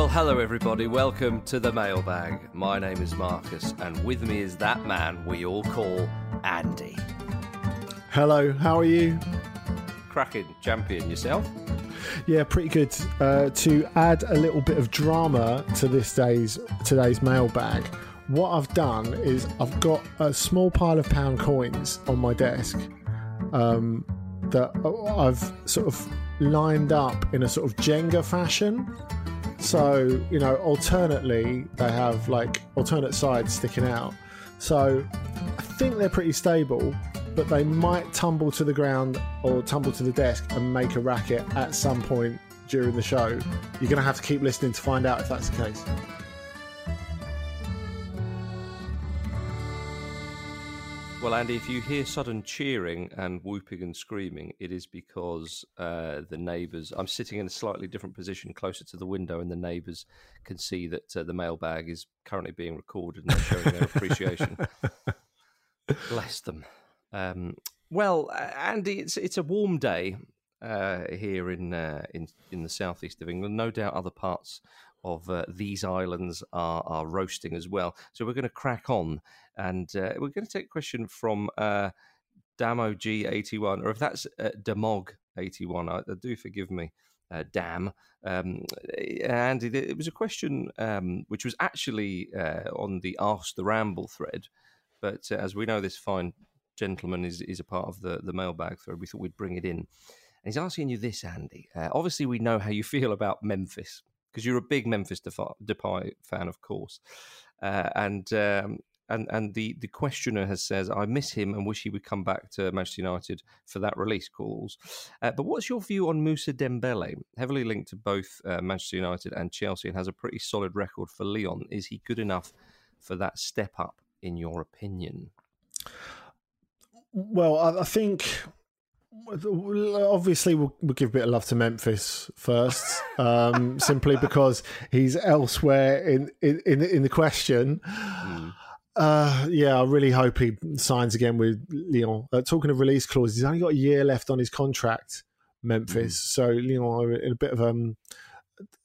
Well, hello, everybody. Welcome to the mailbag. My name is Marcus, and with me is that man we all call Andy. Hello, how are you? Cracking champion yourself. Yeah, pretty good. Uh, to add a little bit of drama to this day's today's mailbag, what I've done is I've got a small pile of pound coins on my desk um, that I've sort of lined up in a sort of Jenga fashion. So you know, alternately they have like alternate sides sticking out. So I think they're pretty stable, but they might tumble to the ground or tumble to the desk and make a racket at some point during the show. You're going to have to keep listening to find out if that's the case. Well, Andy, if you hear sudden cheering and whooping and screaming, it is because uh, the neighbours. I'm sitting in a slightly different position, closer to the window, and the neighbours can see that uh, the mailbag is currently being recorded and they're showing their appreciation. Bless them. Um, well, uh, Andy, it's it's a warm day uh, here in uh, in in the southeast of England. No doubt other parts of uh, these islands are are roasting as well. So we're going to crack on, and uh, we're going to take a question from uh, Damo G eighty one, or if that's uh, eighty one, I, I do forgive me. Uh, damn, um, Andy. It was a question um, which was actually uh, on the Ask the Ramble thread, but uh, as we know, this fine gentleman is, is a part of the, the mailbag thread. We thought we'd bring it in. And he's asking you this, Andy. Uh, obviously, we know how you feel about Memphis because you're a big Memphis Depay fan, of course. Uh, and um, and and the, the questioner has says, I miss him and wish he would come back to Manchester United for that release calls. Uh, but what's your view on Moussa Dembele? Heavily linked to both uh, Manchester United and Chelsea and has a pretty solid record for Lyon. Is he good enough for that step up, in your opinion? Well, I, I think obviously we'll, we'll, give a bit of love to Memphis first, um, simply because he's elsewhere in in in, in the question. Mm. Uh, yeah, I really hope he signs again with Lyon. Uh, talking of release clauses, he's only got a year left on his contract, Memphis. Mm. So Lyon are in a bit of um,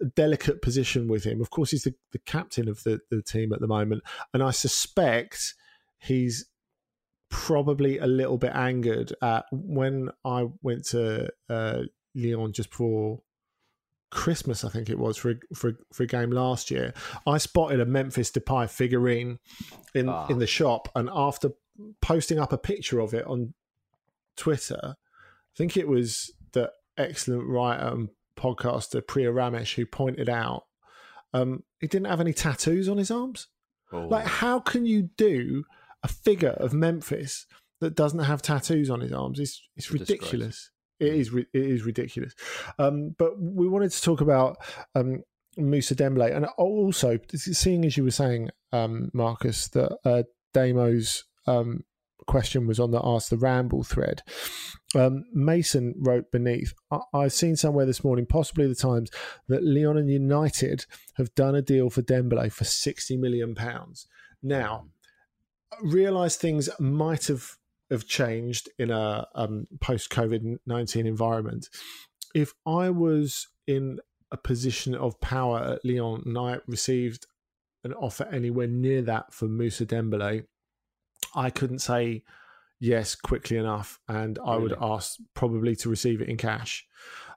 a delicate position with him. Of course, he's the, the captain of the, the team at the moment, and I suspect he's probably a little bit angered at when I went to uh, Lyon just before Christmas, I think it was for for for a game last year. I spotted a Memphis Depay figurine in ah. in the shop, and after posting up a picture of it on Twitter, I think it was the excellent writer and podcaster Priya Ramesh who pointed out um, he didn't have any tattoos on his arms. Oh. Like, how can you do a figure of Memphis that doesn't have tattoos on his arms. It's it's ridiculous. It is it is ridiculous. Um, but we wanted to talk about um, Moussa Dembele, and also seeing as you were saying, um, Marcus, that uh, Damo's um, question was on the Ask the Ramble thread. Um, Mason wrote beneath, I- have seen somewhere this morning, possibly the Times, that Lyon and United have done a deal for Dembele for £60 million. Now, realize things might have have changed in a um, post COVID nineteen environment. If I was in a position of power at Lyon and I received an offer anywhere near that for Moussa Dembele, I couldn't say yes quickly enough, and I would ask probably to receive it in cash.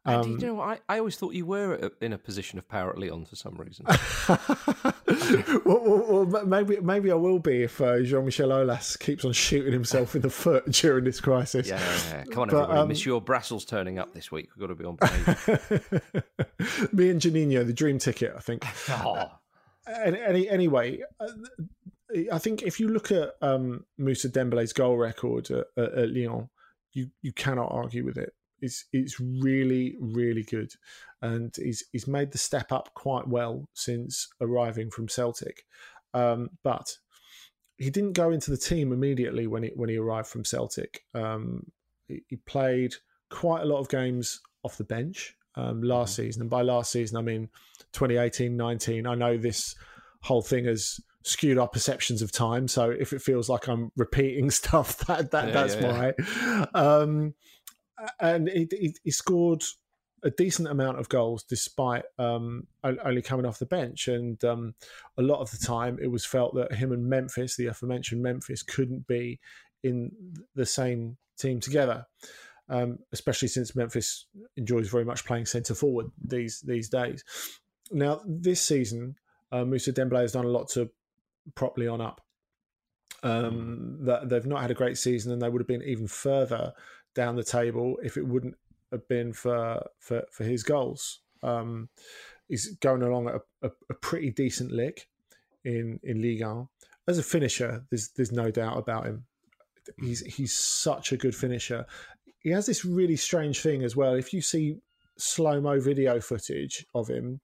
Um, you know, I, I always thought you were in a position of power at Lyon for some reason. well, well, well, maybe maybe I will be if uh, Jean Michel Aulas keeps on shooting himself in the foot during this crisis. Yeah, yeah, yeah. come on, but, everybody. Um, Monsieur Brassell's turning up this week. We've got to be on page. Me and Juninho, the dream ticket, I think. oh. any, anyway, uh, I think if you look at um, Moussa Dembele's goal record at, at, at Lyon, you you cannot argue with it. It's it's really really good, and he's he's made the step up quite well since arriving from Celtic. Um, but he didn't go into the team immediately when he when he arrived from Celtic. Um, he, he, played quite a lot of games off the bench um, last mm-hmm. season, and by last season I mean 2018-19. I know this whole thing has skewed our perceptions of time, so if it feels like I'm repeating stuff, that that yeah, that's yeah, why. Yeah. Um, and he, he, he, scored a decent amount of goals despite um, only coming off the bench. And um, a lot of the time, it was felt that him and Memphis, the aforementioned Memphis, couldn't be in the same team together. Um, especially since Memphis enjoys very much playing centre forward these these days. Now, this season, uh, Moussa Dembele has done a lot to prop on up. Um, that they've not had a great season, and they would have been even further down the table if it wouldn't have been for for, for his goals. Um, he's going along at a, a, a, pretty decent lick in in Ligue 1. As a finisher, there's there's no doubt about him. He's he's such a good finisher. He has this really strange thing as well. If you see slow mo video footage of him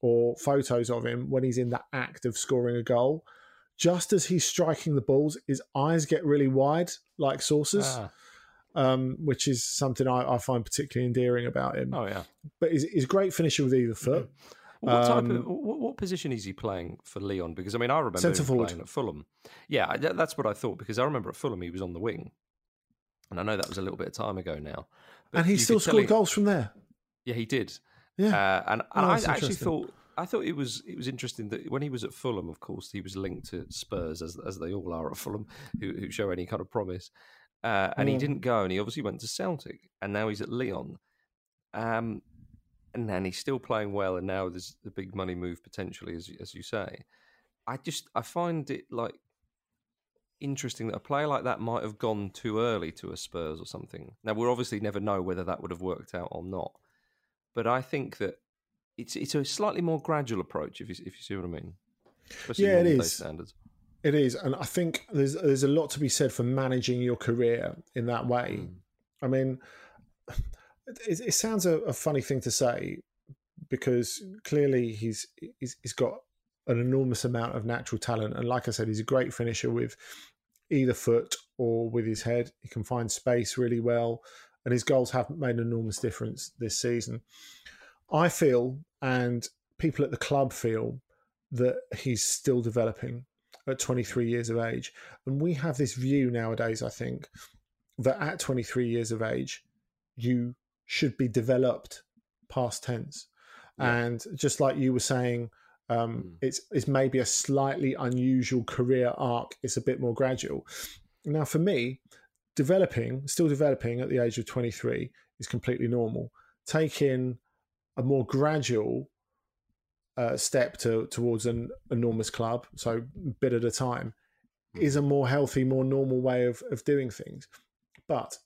or photos of him when he's in the act of scoring a goal, just as he's striking the balls, his eyes get really wide like saucers. Ah um, which is something I, I, find particularly endearing about him. Oh yeah, but he's, he's great finisher with either foot. What type of um, what, what, position is he playing for Lyon? Because I mean, I remember him playing at Fulham. Yeah, that's what I thought. Because I remember at Fulham he was on the wing, and I know that was a little bit of time ago now. and he still scored goals from there. Yeah, he did. Yeah, uh, and, and oh, I actually thought I thought it was it was interesting that when he was at Fulham, of course, he was linked to Spurs as as they all are at Fulham, who, who show any kind of promise. Uh, and mm. he didn't go, and he obviously went to Celtic, and now he's at Lyon. Um, and then he's still playing well, and now there's the big money move potentially, as as you say. I just I find it like interesting that a player like that might have gone too early to a Spurs or something. Now we'll obviously never know whether that would have worked out or not, but I think that it's it's a slightly more gradual approach if you if you see what I mean. Especially yeah, it is. Standards. It is, and I think there's there's a lot to be said for managing your career in that way. Mm. I mean, it, it sounds a, a, funny thing to say because clearly he's, he's he's got an enormous amount of natural talent, and like I said, he's a great finisher with either foot or with his head. He can find space really well, and his goals have made an enormous difference this season. I feel, and people at the club feel, that he's still developing at 23 years of age. And we have this view nowadays, I think, that at 23 years of age, you should be developed past tense. Yeah. And just like you were saying, um, mm. it's it's maybe a slightly unusual career arc. It's a bit more gradual. Now, for me, developing, still developing at the age of 23 is completely normal. Taking a more gradual uh, step to, towards an enormous club, so bit at a time, hmm. is a more healthy, more normal way of, of doing things. But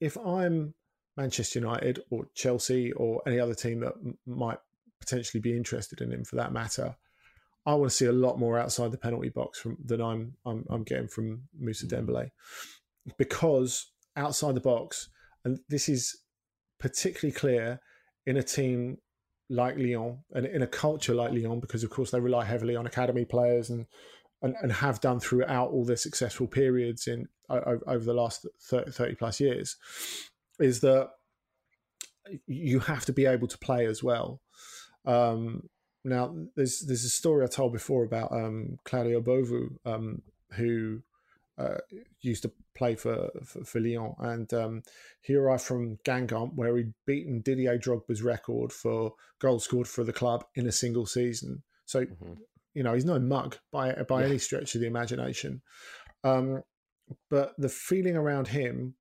if I'm Manchester United or Chelsea or any other team that m- might potentially be interested in him for that matter, I want to see a lot more outside the penalty box from than I'm I'm, I'm getting from Moussa hmm. Dembele, because outside the box, and this is particularly clear in a team like Lyon and in a culture like Lyon, because of course they rely heavily on academy players and and, and have done throughout all their successful periods in over the last 30, 30 plus years, is that you have to be able to play as well. Um, now, there's there's a story I told before about um, Claudio Bovu, um, who uh, used to play for, for, for Lyon. And um, he arrived from Guingamp, where he'd beaten Didier Drogba's record for goals scored for the club in a single season. So, mm-hmm. you know, he's no mug by by yeah. any stretch of the imagination. Um, but the feeling around him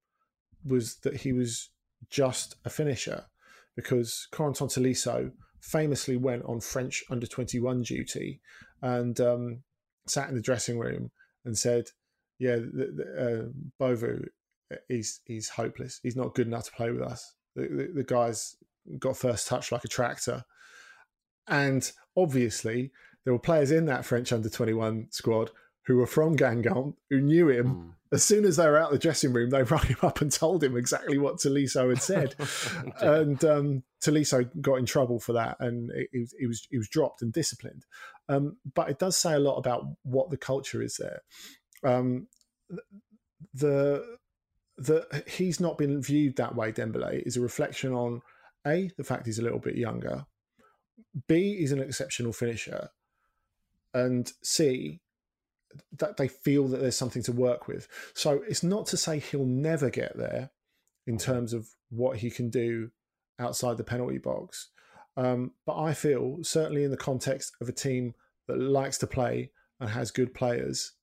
was that he was just a finisher because Corentin Tolisso famously went on French under 21 duty and um, sat in the dressing room and said, yeah, the, the, uh, Beauvue, he's he's hopeless. He's not good enough to play with us. The, the, the guy's got first touch like a tractor, and obviously there were players in that French under twenty one squad who were from Guingamp who knew him. Mm. As soon as they were out of the dressing room, they rang him up and told him exactly what Tolisso had said, and um, Tolisso got in trouble for that, and he, he, was he was dropped and disciplined. Um, but it does say a lot about what the culture is there um, the the he's not been viewed that way. Dembele is a reflection on a the fact he's a little bit younger, b he's an exceptional finisher, and c that they feel that there's something to work with. So it's not to say he'll never get there in terms of what he can do outside the penalty box. Um, but I feel certainly in the context of a team that likes to play and has good players, that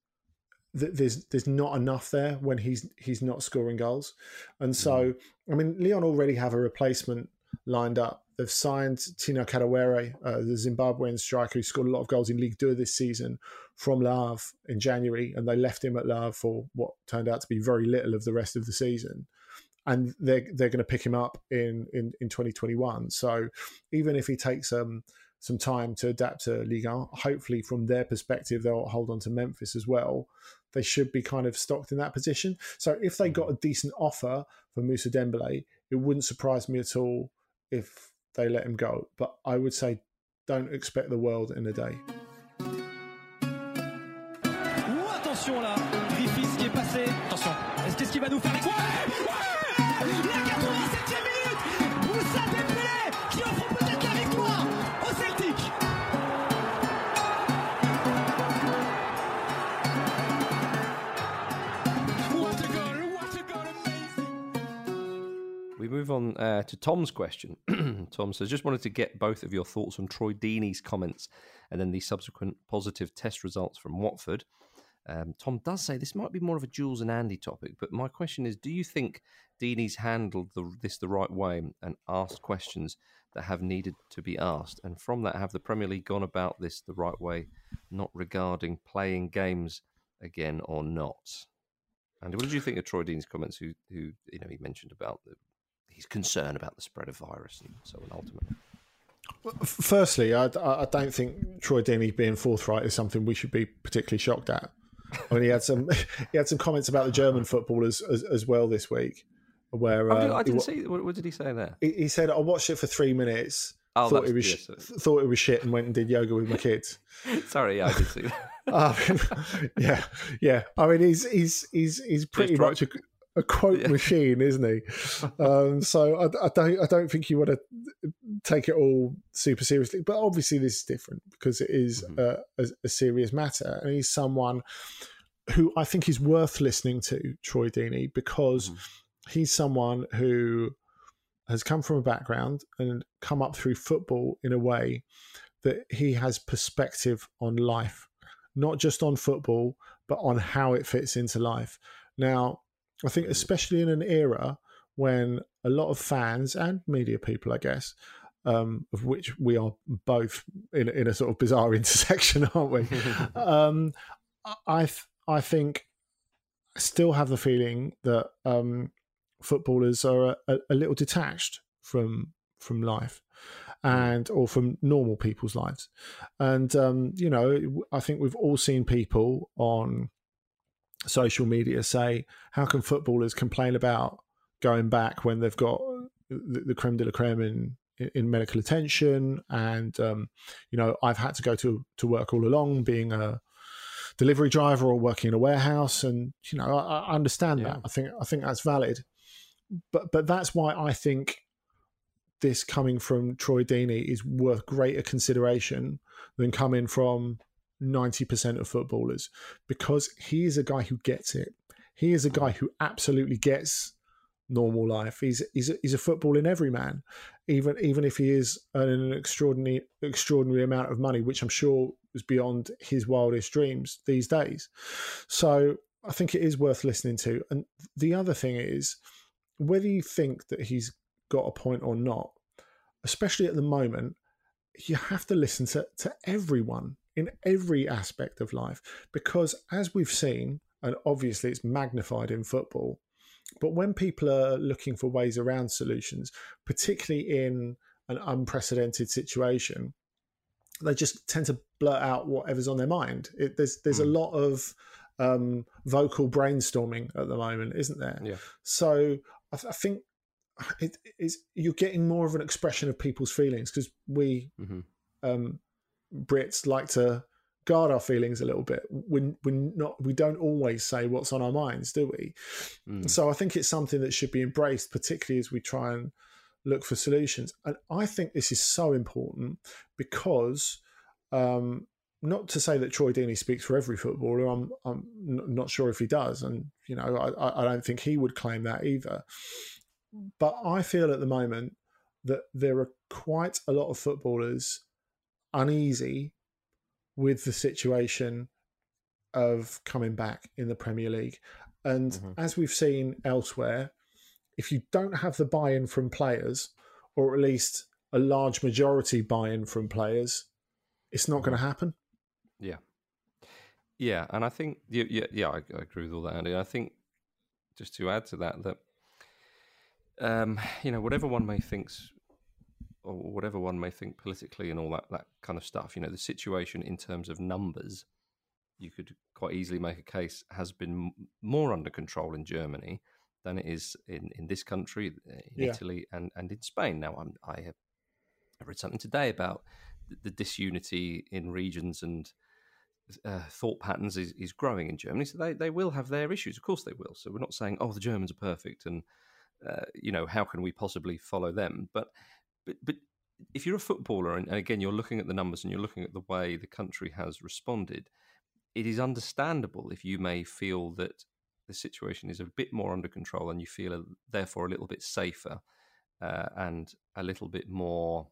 there's there's not enough there when he's he's not scoring goals. And so, mm. I mean, Lyon already have a replacement lined up. They've signed Tino Kadewere, uh, the Zimbabwean striker who scored a lot of goals in League Two this season from Le Havre in January, and they left him at Le Havre for what turned out to be very little of the rest of the season. And they're they're going to pick him up in, in, in 2021. So even if he takes um, some time to adapt to Ligue 1, hopefully from their perspective they'll hold on to Memphis as well. They should be kind of stocked in that position. So if they got mm-hmm. a decent offer for Moussa Dembele, it wouldn't surprise me at all if they let him go. But I would say don't expect the world in a day. attention là, Griffiths qui est passé. Attention, est-ce qu'est-ce qu'il va nous faire move on uh, to Tom's question. Tom says, just wanted to get both of your thoughts on Troy Deeney's comments and then the subsequent positive test results from Watford. Um, Tom does say this might be more of a Jules and Andy topic, but my question is: Do you think Deeney's handled the, this the right way and asked questions that have needed to be asked? And from that, have the Premier League gone about this the right way, not regarding playing games again or not? And what did you think of Troy Deeney's comments? Who, who you know, he mentioned about the, his concern about the spread of virus and so on. Ultimately. Firstly, I, I, don't think Troy Deeney being forthright is something we should be particularly shocked at. I mean, he had some he had some comments about the German footballers as, as well this week. Where uh, I didn't he, see. What, what, did he say there? He, he, said, "I watched it for three minutes." Oh, thought it was yes, thought it was shit, and went and did yoga with my kids. Sorry, yeah, I did see that. um, yeah, yeah. I mean, he's he's he's he's pretty much a, a quote yeah. machine, isn't he? Um, so I, I, don't I don't think you want to take it all super seriously. But obviously, this is different because it is mm-hmm. a, a, a, serious matter, and he's someone who I think is worth listening to, Troy Deeney, because mm-hmm. he's someone who has come from a background and come up through football in a way that he has perspective on life, not just on football, but on how it fits into life. Now, I think, especially in an era when a lot of fans and media people, I guess, um, of which we are both in, in a sort of bizarre intersection, aren't we? um, I I think I still have the feeling that um, footballers are a, a, little detached from from life and or from normal people's lives. And um, you know i think we've all seen people on social media say, how can footballers complain about going back when they've got the, the creme de la creme in, in medical attention? And, um, you know, I've had to go to, to work all along being a delivery driver or working in a warehouse. And, you know, I, I understand yeah. that. I think, I think that's valid. But, but that's why I think this coming from Troy Deeney is worth greater consideration than coming from 90% of footballers because he is a guy who gets it. He is a guy who absolutely gets normal life. He's he's a, he's a footballing everyman, even even if he is earning an extraordinary extraordinary amount of money, which I'm sure is beyond his wildest dreams these days. So I think it is worth listening to. And the other thing is, whether you think that he's got a point or not, especially at the moment, you have to listen to, to everyone in every aspect of life. Because as we've seen, and obviously it's magnified in football, but when people are looking for ways around solutions, particularly in an unprecedented situation, they just tend to blurt out whatever's on their mind. It, there's there's mm. a hmm. lot of um, vocal brainstorming at the moment, isn't there? Yeah. So I, th- I think it is you're getting more of an expression of people's feelings because we mm-hmm. um, Brits like to guard our feelings a little bit. We we not we don't always say what's on our minds, do we? Mm. So I think it's something that should be embraced, particularly as we try and look for solutions. And I think this is so important because. Um, not to say that Troy Deeney speaks for every footballer. I'm I'm not sure if he does, and you know I, I don't think he would claim that either. But I feel at the moment that there are quite a lot of footballers uneasy with the situation of coming back in the Premier League. And mm-hmm. as we've seen elsewhere, if you don't have the buy in from players, or at least a large majority buy in from players, it's not going to happen. Yeah. Yeah. And I think, yeah, yeah, I, I agree with all that, Andy. I think just to add to that, that, um, you know, whatever one may think's or whatever one may think politically and all that that kind of stuff. You know, the situation in terms of numbers, you could quite easily make a case has been more under control in Germany than it is in, in this country, in yeah. Italy, and, and in Spain. Now, I'm, I have read something today about the, the disunity in regions and uh, thought patterns is, is growing in Germany. So they, they will have their issues. Of course they will. So we're not saying, oh, the Germans are perfect and, uh, you know, how can we possibly follow them? But but but if you're a footballer and, and again you're looking at the numbers and you're looking at the way the country has responded, it is understandable if you may feel that the situation is a bit more under control and you feel a, therefore a little bit safer uh, and a little bit more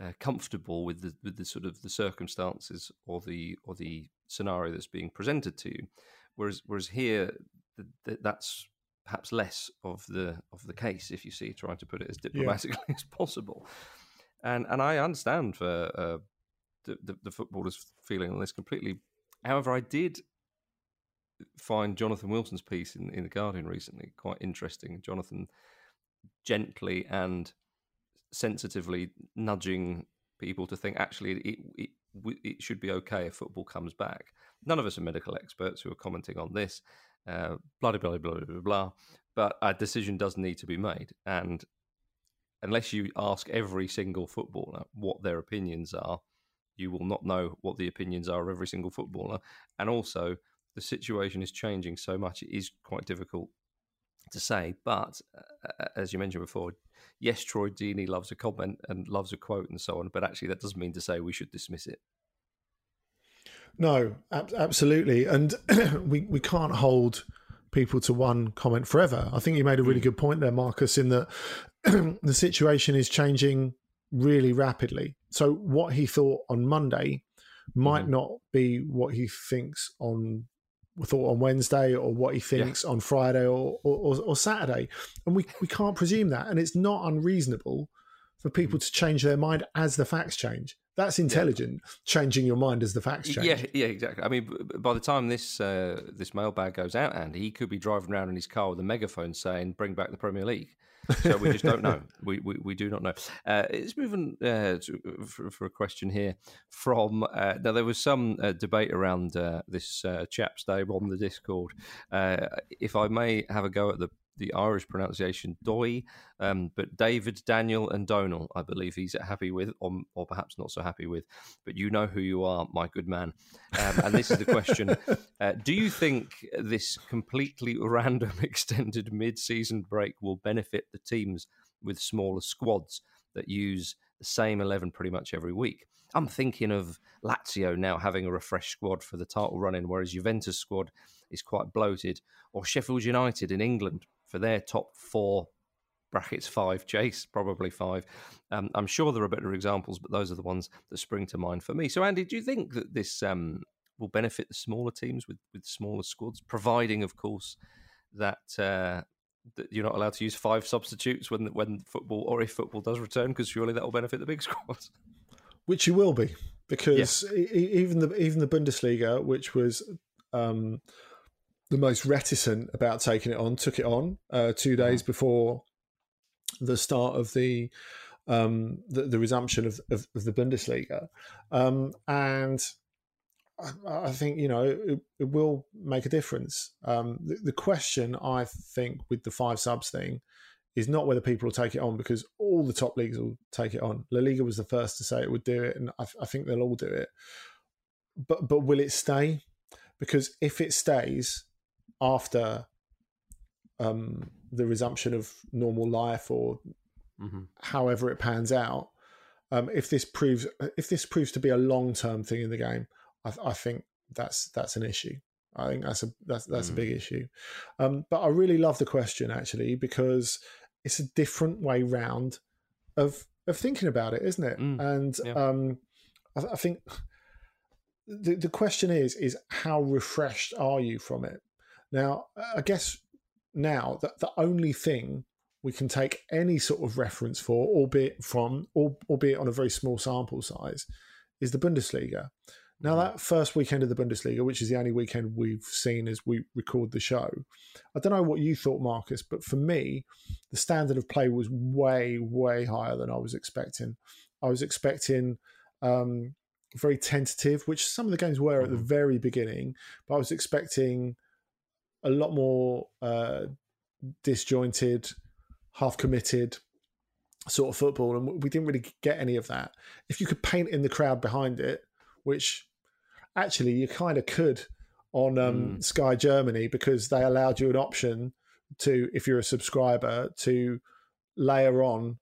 uh, comfortable with the with the sort of the circumstances or the or the scenario that's being presented to you. Whereas whereas here that's perhaps less of the of the case, if you see, trying to put it as diplomatically yeah. as possible. And and I understand for uh, the, the, the footballers feeling on this completely. However, I did find Jonathan Wilson's piece in, in the Guardian recently quite interesting. Jonathan gently and sensitively nudging people to think actually it, it, it should be okay if football comes back. None of us are medical experts who are commenting on this, uh, blah, blah, blah, blah, blah, blah. But a decision does need to be made. And unless you ask every single footballer what their opinions are, you will not know what the opinions are of every single footballer. And also, the situation is changing so much, it is quite difficult to say. But uh, as you mentioned before, yes, Troy Deeney loves a comment and loves a quote and so on, but actually, that doesn't mean to say we should dismiss it. No, ab- absolutely, and we we can't hold people to one comment forever. I think you made a really mm. good point there, Marcus, in that the situation is changing really rapidly. So what he thought on Monday might mm-hmm. not be what he thinks on thought on Wednesday or what he thinks yeah. on Friday or, or, or, Saturday. And we, we can't presume that. And it's not unreasonable for people mm. to change their mind as the facts change. That's intelligent. Yeah. Changing your mind as the facts change. Yeah, yeah, exactly. I mean, by the time this uh, this mailbag goes out, Andy, he could be driving around in his car with a megaphone saying, "Bring back the Premier League." So we just don't know. We, we, we do not know. Uh, it's moving uh, to, for, for, a question here from. Uh, now there was some uh, debate around uh, this uh, chap's name on the Discord. if I may have a go at the the Irish pronunciation Doi, um, but David, Daniel, and Donal, I believe he's happy with, or, or, perhaps not so happy with. But you know who you are, my good man. Um, and this is the question uh, Do you think this completely random extended mid season break will benefit the teams with smaller squads that use the same 11 pretty much every week? I'm thinking of Lazio now having a refreshed squad for the title run in, whereas Juventus squad is quite bloated, or Sheffield United in England for their top four brackets five chase probably five. Um, i'm sure there are better examples but those are the ones that spring to mind for me. So andy do you think that this um, will benefit the smaller teams with, with smaller squads providing of course that uh, that you're not allowed to use five substitutes when when football or if football does return because surely that will benefit the big squads? Which you will be because yeah. even the even the bundesliga which was um, the most reticent about taking it on took it on uh, two days before the start of the um, the, the, resumption of, of, of the Bundesliga, um, and I, I, think you know it, it, will make a difference. Um, the, the, question I think with the five subs thing is not whether people will take it on because all the top leagues will take it on. La Liga was the first to say it would do it, and I, I think they'll all do it. But but will it stay? Because if it stays, after um, the resumption of normal life or mm-hmm. however it pans out. Um, if this proves if this proves to be a long term thing in the game, I, I, think that's that's an issue. I think that's a that's that's mm. a big issue. Um, but I really love the question actually because it's a different way round of of thinking about it, isn't it? Mm, and yeah. um, I, I think the the question is is how refreshed are you from it? Now, uh, I guess now that the only thing we can take any sort of reference for, albeit from, albeit on a very small sample size, is the Bundesliga. Now, mm. that first weekend of the Bundesliga, which is the only weekend we've seen as we record the show, I don't know what you thought, Marcus, but for me, the standard of play was way, way higher than I was expecting. I was expecting um, very tentative, which some of the games were at the mm. very beginning, but I was expecting a lot more uh, disjointed, half committed sort of football, and we didn't really get any of that. If you could paint in the crowd behind it, which actually you kind of could on um, mm. Sky Germany because they allowed you an option to, if you're a subscriber, to layer on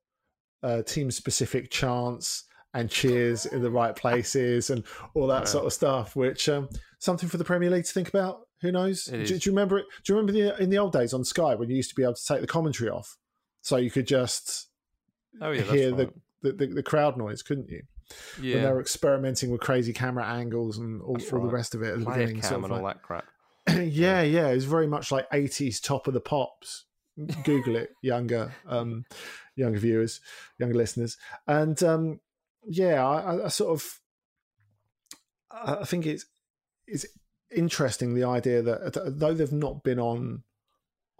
uh, team specific chants and cheers in the right places and all that wow. sort of stuff. Which um, something for the Premier League to think about. Who knows? Do, do, you remember it? Do you remember the, in the old days on Sky when you used to be able to take the commentary off, so you could just oh, yeah, hear the, the, the, the crowd noise, couldn't you? Yeah. When they were experimenting with crazy camera angles and all, all the rest of it at the Player beginning. Sort of and all that crap. yeah, yeah, it was very much like eighties top of the pops. Google it, younger, um, younger viewers, younger listeners, and um, yeah, I, I sort of, I think it's it's interesting the idea that though they've not been on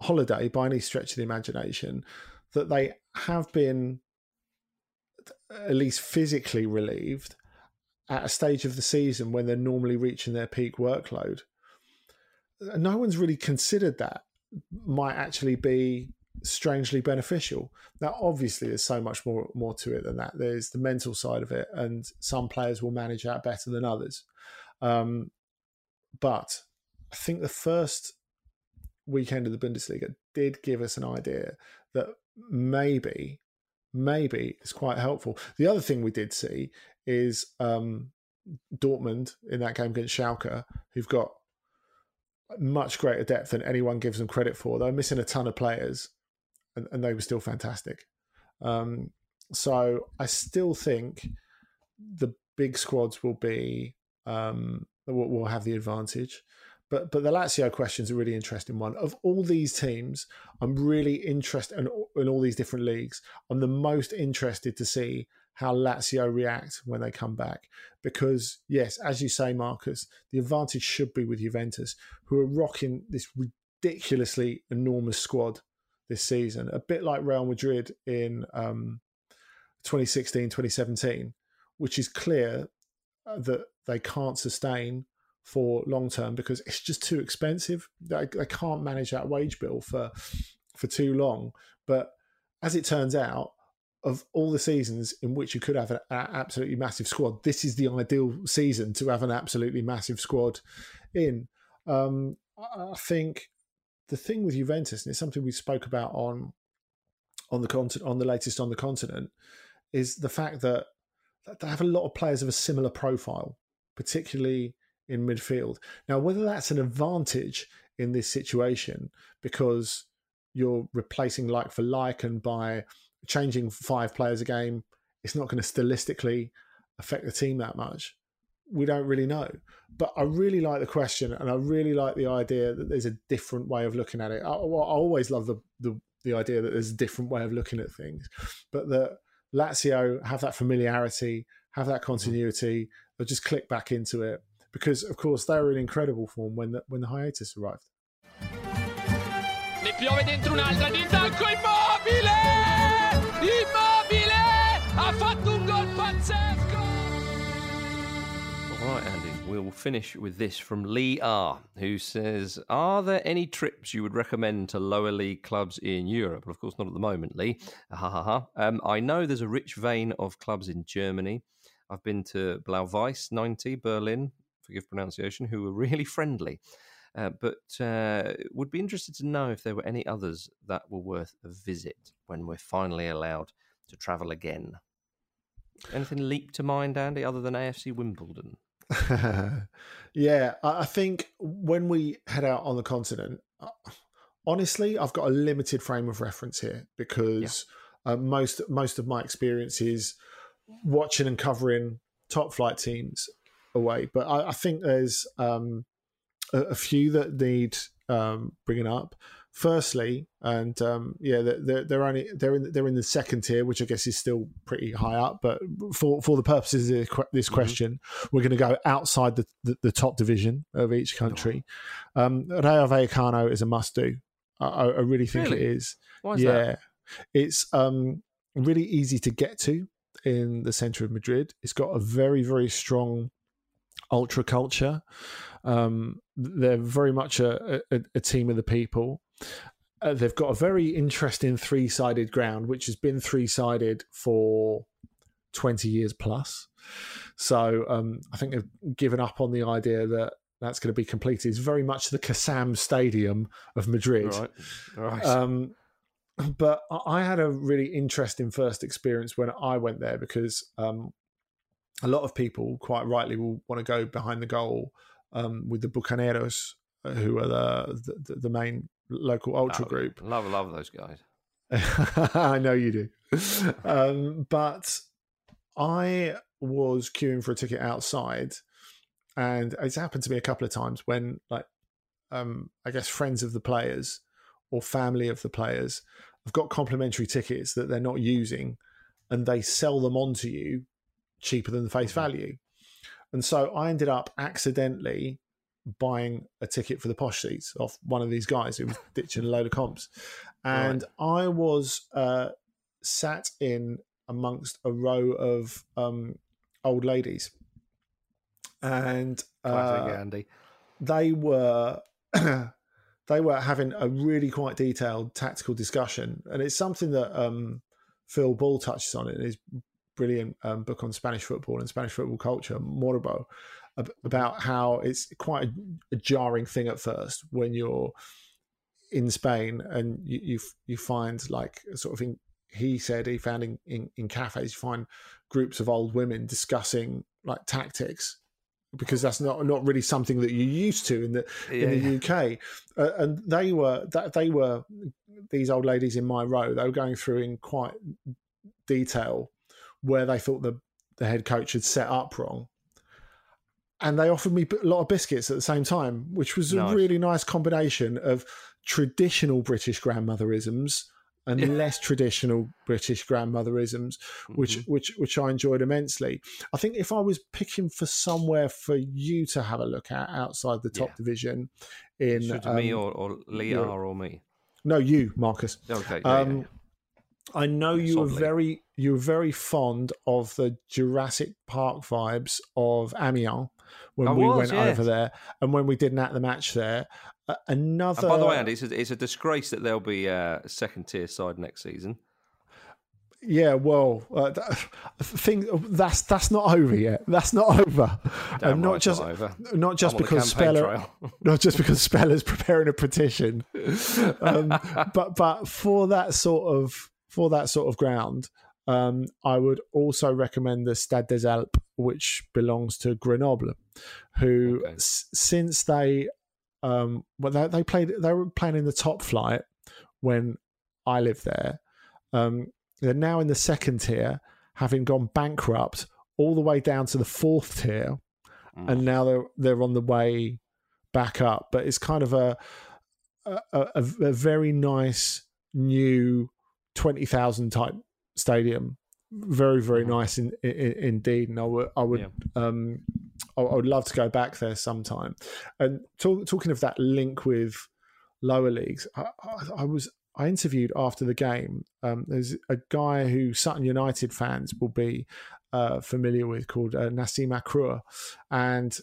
holiday by any stretch of the imagination, that they have been at least physically relieved at a stage of the season when they're normally reaching their peak workload. No one's really considered that might actually be strangely beneficial. Now, obviously, there's so much more more to it than that. There's the mental side of it, and some players will manage that better than others. Um, but I think the first weekend of the Bundesliga did give us an idea that maybe, maybe it's quite helpful. The other thing we did see is um, Dortmund in that game against Schalke, who've got much greater depth than anyone gives them credit for. They're missing a ton of players, and, and they were still fantastic. Um, so I still think the big squads will be um, will, will have the advantage. But but the Lazio question is a really interesting one. Of all these teams, I'm really interested in, in all these different leagues. I'm the most interested to see how Lazio react when they come back. Because, yes, as you say, Marcus, the advantage should be with Juventus, who are rocking this ridiculously enormous squad this season, a bit like Real Madrid in um, 2016, 2017, which is clear uh, that they can't sustain for long term because it's just too expensive. They, they can't manage that wage bill for for too long. But as it turns out, of all the seasons in which you could have an absolutely massive squad, this is the ideal season to have an absolutely massive squad in. Um, I think the thing with Juventus, and it's something we spoke about on on the continent, on the latest on the continent, is the fact that they have a lot of players of a similar profile, particularly in midfield. Now, whether that's an advantage in this situation because you're replacing like for like and by changing five players a game, it's not going to stylistically affect the team that much. We don't really know. But I really like the question and I really like the idea that there's a different way of looking at it. I, I always love the, the, the idea that there's a different way of looking at things, but that Lazio have that familiarity, have that continuity, they'll just click back into it because, of course, they were in incredible form when the, when the hiatus arrived. Ne piove dentro un'altra di immobile! Immobile ha fatto un gol pazzesco. All right, Andy, we'll finish with this from Lee R, who says, Are there any trips you would recommend to lower league clubs in Europe? Well, of course, not at the moment, Lee. Ha ha ha. Um, I know there's a rich vein of clubs in Germany. I've been to Blau-Weiß 90, Berlin, forgive pronunciation, who were really friendly. Uh, but uh, would be interested to know if there were any others that were worth a visit when we're finally allowed to travel again. Anything leap to mind, Andy, other than AFC Wimbledon? yeah, I think when we head out on the continent, uh, honestly, I've got a limited frame of reference here because uh, most most of my experiences watching and covering top flight teams away. But I, I think there's um, a, a, few that need um, bringing up. Firstly, and um, yeah, they're, they're only they're in they're in the second tier, which I guess is still pretty high up. But for for the purposes of this mm-hmm. question, mm-hmm. we're going to go outside the, the, the, top division of each country. Um, Rayo Vallecano is a must do. I, I, really think really? it is. is yeah, that? it's um, really easy to get to in the center of Madrid. It's got a very very strong ultra culture. Um, they're very much a, a, a, team of the people. Uh, they've got a very interesting three sided ground, which has been three sided for 20 years plus. So um, I think they've given up on the idea that that's going to be completed. It's very much the Kassam Stadium of Madrid. Right. right. Um, but I had a really interesting first experience when I went there because um, a lot of people, quite rightly, will want to go behind the goal um, with the Bukaneros, uh, who are the, the, the main local ultra love, group. Love, love those guys. I know you do. um, but I was queuing for a ticket outside, and it's happened to me a couple of times when, like, um, I guess friends of the players or family of the players have got complimentary tickets that they're not using, and they sell them on to you cheaper than the face mm-hmm. value. And so I ended up accidentally buying a ticket for the posh seats off one of these guys who was ditching a load of comps. And right. I was uh, sat in amongst a row of um, old ladies. And uh, Andy. they were they were having a really quite detailed tactical discussion. And it's something that um, Phil Ball touches on in his brilliant um, book on Spanish football and Spanish football culture, Morbo, about how it's quite a, a, jarring thing at first when you're in Spain and you you, you find like sort of he said he found in, in, in cafes you find groups of old women discussing like tactics because that's not not really something that you're used to in the yeah, in the UK. Uh, and they were that they were these old ladies in my row. They were going through in quite detail where they thought the, the head coach had set up wrong. And they offered me a lot of biscuits at the same time, which was nice. a really nice combination of traditional British grandmotherisms and yeah. less traditional British grandmotherisms, which mm-hmm. which which I enjoyed immensely. I think if I was picking for somewhere for you to have a look at outside the top yeah. division, in um, me or, or Leah or me, no, you, Marcus. Okay. Um, I know you were very you were very fond of the Jurassic Park vibes of Amiens when I we was, went over there and when we did an at the match there. Uh, another. And by the way, Andy, it's a, it's a disgrace that there'll be a second tier side next season. Yeah, well, uh, thing that's that's not over yet. That's not over. Damn not right just not, over. not just because Speller, not just because Speller's preparing a petition, um, but but for that sort of for that sort of ground, um, I would also recommend the Stade des Alpes, which belongs to Grenoble, who okay. s- since they um, well they, they, played they were playing in the top flight when I lived there. Um, they're now in the second tier, having gone bankrupt all the way down to the fourth tier, mm. and now they're they're on the way back up. But it's kind of a a, a, a very nice new twenty thousand type stadium. Very very mm-hmm. nice in, in, indeed, and I would I would yeah. um I, I, would love to go back there sometime. And talk, talking of that link with lower leagues, I, I, was I interviewed after the game. Um, there's a guy who Sutton United fans will be uh, familiar with called uh, Nassim Akrour, and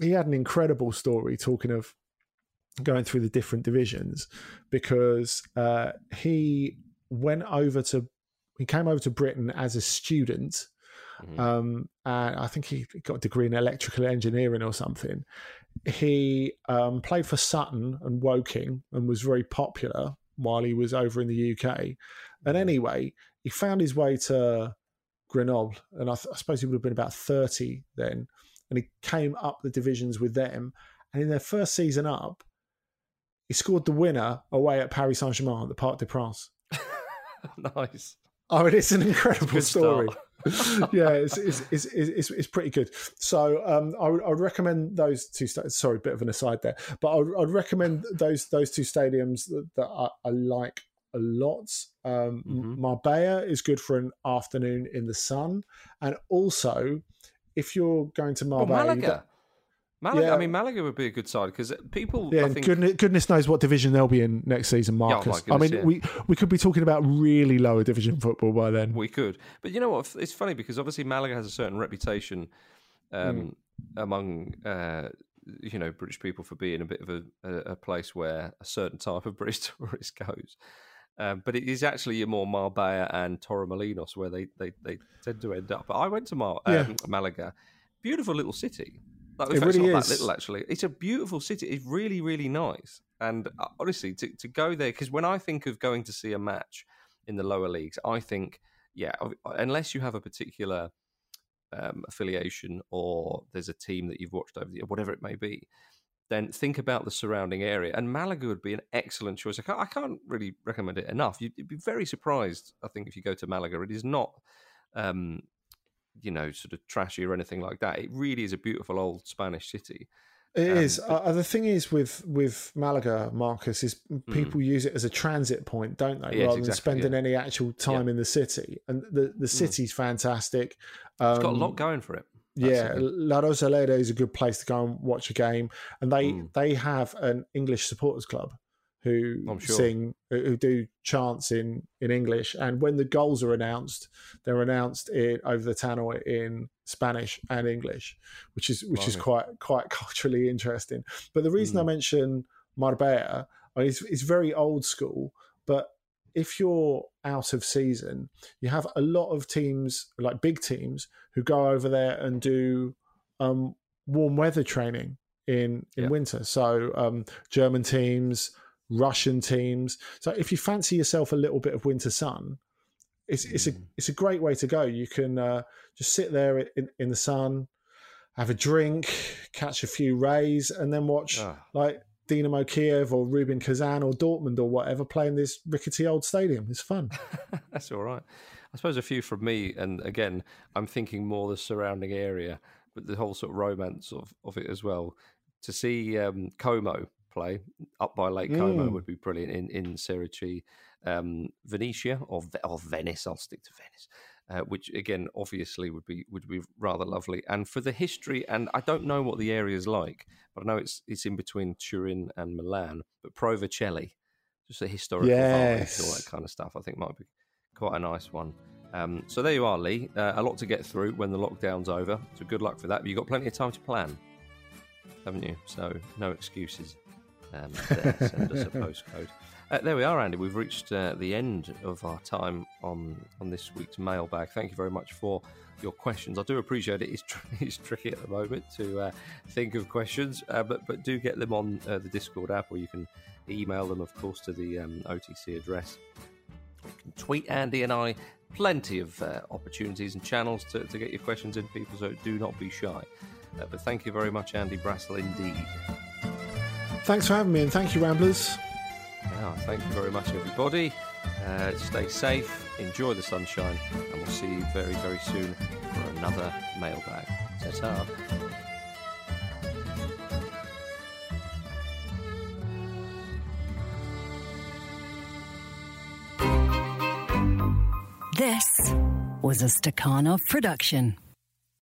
he had an incredible story talking of going through the different divisions because uh, he went over to he came over to Britain as a student. Mm-hmm. Um, and I think he got a degree in electrical engineering or something. He um, played for Sutton and Woking and was very popular while he was over in the UK. And mm-hmm. anyway, he found his way to Grenoble, and I, th- I suppose he would have been about 30 then. And he came up the divisions with them. And in their first season up, he scored the winner away at Paris Saint Germain at the Parc des Princes. nice. Oh, it is an incredible story. yeah, it's it's, it's it's, it's, pretty good. So um, I, would, I would recommend those two. Sta- Sorry, bit of an aside there, but I would, I'd recommend those those two stadiums that, that I, I like a lot. Um, mm-hmm. Marbella is good for an afternoon in the sun, and also if you're going to Marbella, oh, Malaga. Malaga, yeah. I mean, Malaga would be a good side because people. Yeah, think... goodness, goodness, knows what division they'll be in next season, Marcus. Oh goodness, I mean, yeah. we we could be talking about really lower division football by then. We could, but you know what? It's funny because obviously Malaga has a certain reputation um, mm. among uh, you know British people for being a bit of a, a, place where a certain type of British tourist goes. Um, but it is actually more Marbella and Torremolinos where they, they, they tend to end up. But I went to Mar- um, Malaga, beautiful little city. Like, it really is. little, actually. It's a beautiful city. It's really, really nice. And uh, honestly, to, to go there, because when I think of going to see a match in the lower leagues, I think, yeah, unless you have a particular um, affiliation or there's a team that you've watched over the whatever it may be, then think about the surrounding area. And Malaga would be an excellent choice. I can't, I can't really recommend it enough. You'd, you'd, be very surprised, I think, if you go to Malaga. It is not um, you know, sort of trashy or anything like that. It really is a beautiful old Spanish city. It um, is. Uh, the thing is with with Malaga, Marcus, is people mm. use it as a transit point, don't they? Yes, Rather than spending yeah. any actual time yeah. in the city. And the the mm. city's mm. fantastic. Um, it's got a lot um, going for it. Yeah, La Rosaleda is a good place to go and watch a game, and they mm. they have an English supporters club who sure. sing who do chants in in English. And when the goals are announced they're announced in over the tannoy in Spanish and English which is which is quite quite culturally interesting. But the reason mm. I mention Marbella I mean, it's, it's very old school but if you're out of season you have a lot of teams like big teams who go over there and do um, warm weather training in in winter. So um, German teams Russian teams. So if you fancy yourself a little bit of winter sun, it's it's a mm. it's a great way to go. You can uh, just sit there in, in the sun, have a drink, catch a few rays, and then watch oh. like Dynamo Kiev or Rubin Kazan or Dortmund or whatever play in this rickety old stadium. It's fun. That's all right. I suppose a few from me, and again, I'm thinking more the surrounding area, but the whole sort of romance of, of it as well. To see um, Como play up by Lake Como mm. would be brilliant in in Serie um, Venezia or or Venice. I'll stick to Venice. Uh, which again, obviously, would be would be rather lovely. And for the history, and I don't know what the area is like, but I know it's it's in between Turin and Milan. But Pro Vercelli, just a historical yes. all that kind of stuff, I think might be quite a nice one. Um, so there you are, Lee. Uh, a lot to get through when the lockdown's over. So good luck for that. But you've got plenty of time to plan, haven't you? So no excuses um, send us a postcode. Uh, there we are, Andy. We've reached uh, the end of our time on on this week's mailbag. Thank you very much for your questions. I do appreciate it. It's, tr- it's tricky at the moment to uh, think of questions, uh, but but do get them on uh, the Discord app, or you can email them, of course, to the um, OTC address. You can tweet Andy and I. Plenty of uh, opportunities and channels to, to get your questions in, people. So do not be shy. but thank you very much, Andy Brassell, indeed. Thanks for having me, and thank you, Ramblers. Yeah, thank you very much, everybody. Uh, stay safe, enjoy the sunshine, and we'll see you very, very soon for another mailbag. Ta This was a Stakhanov production.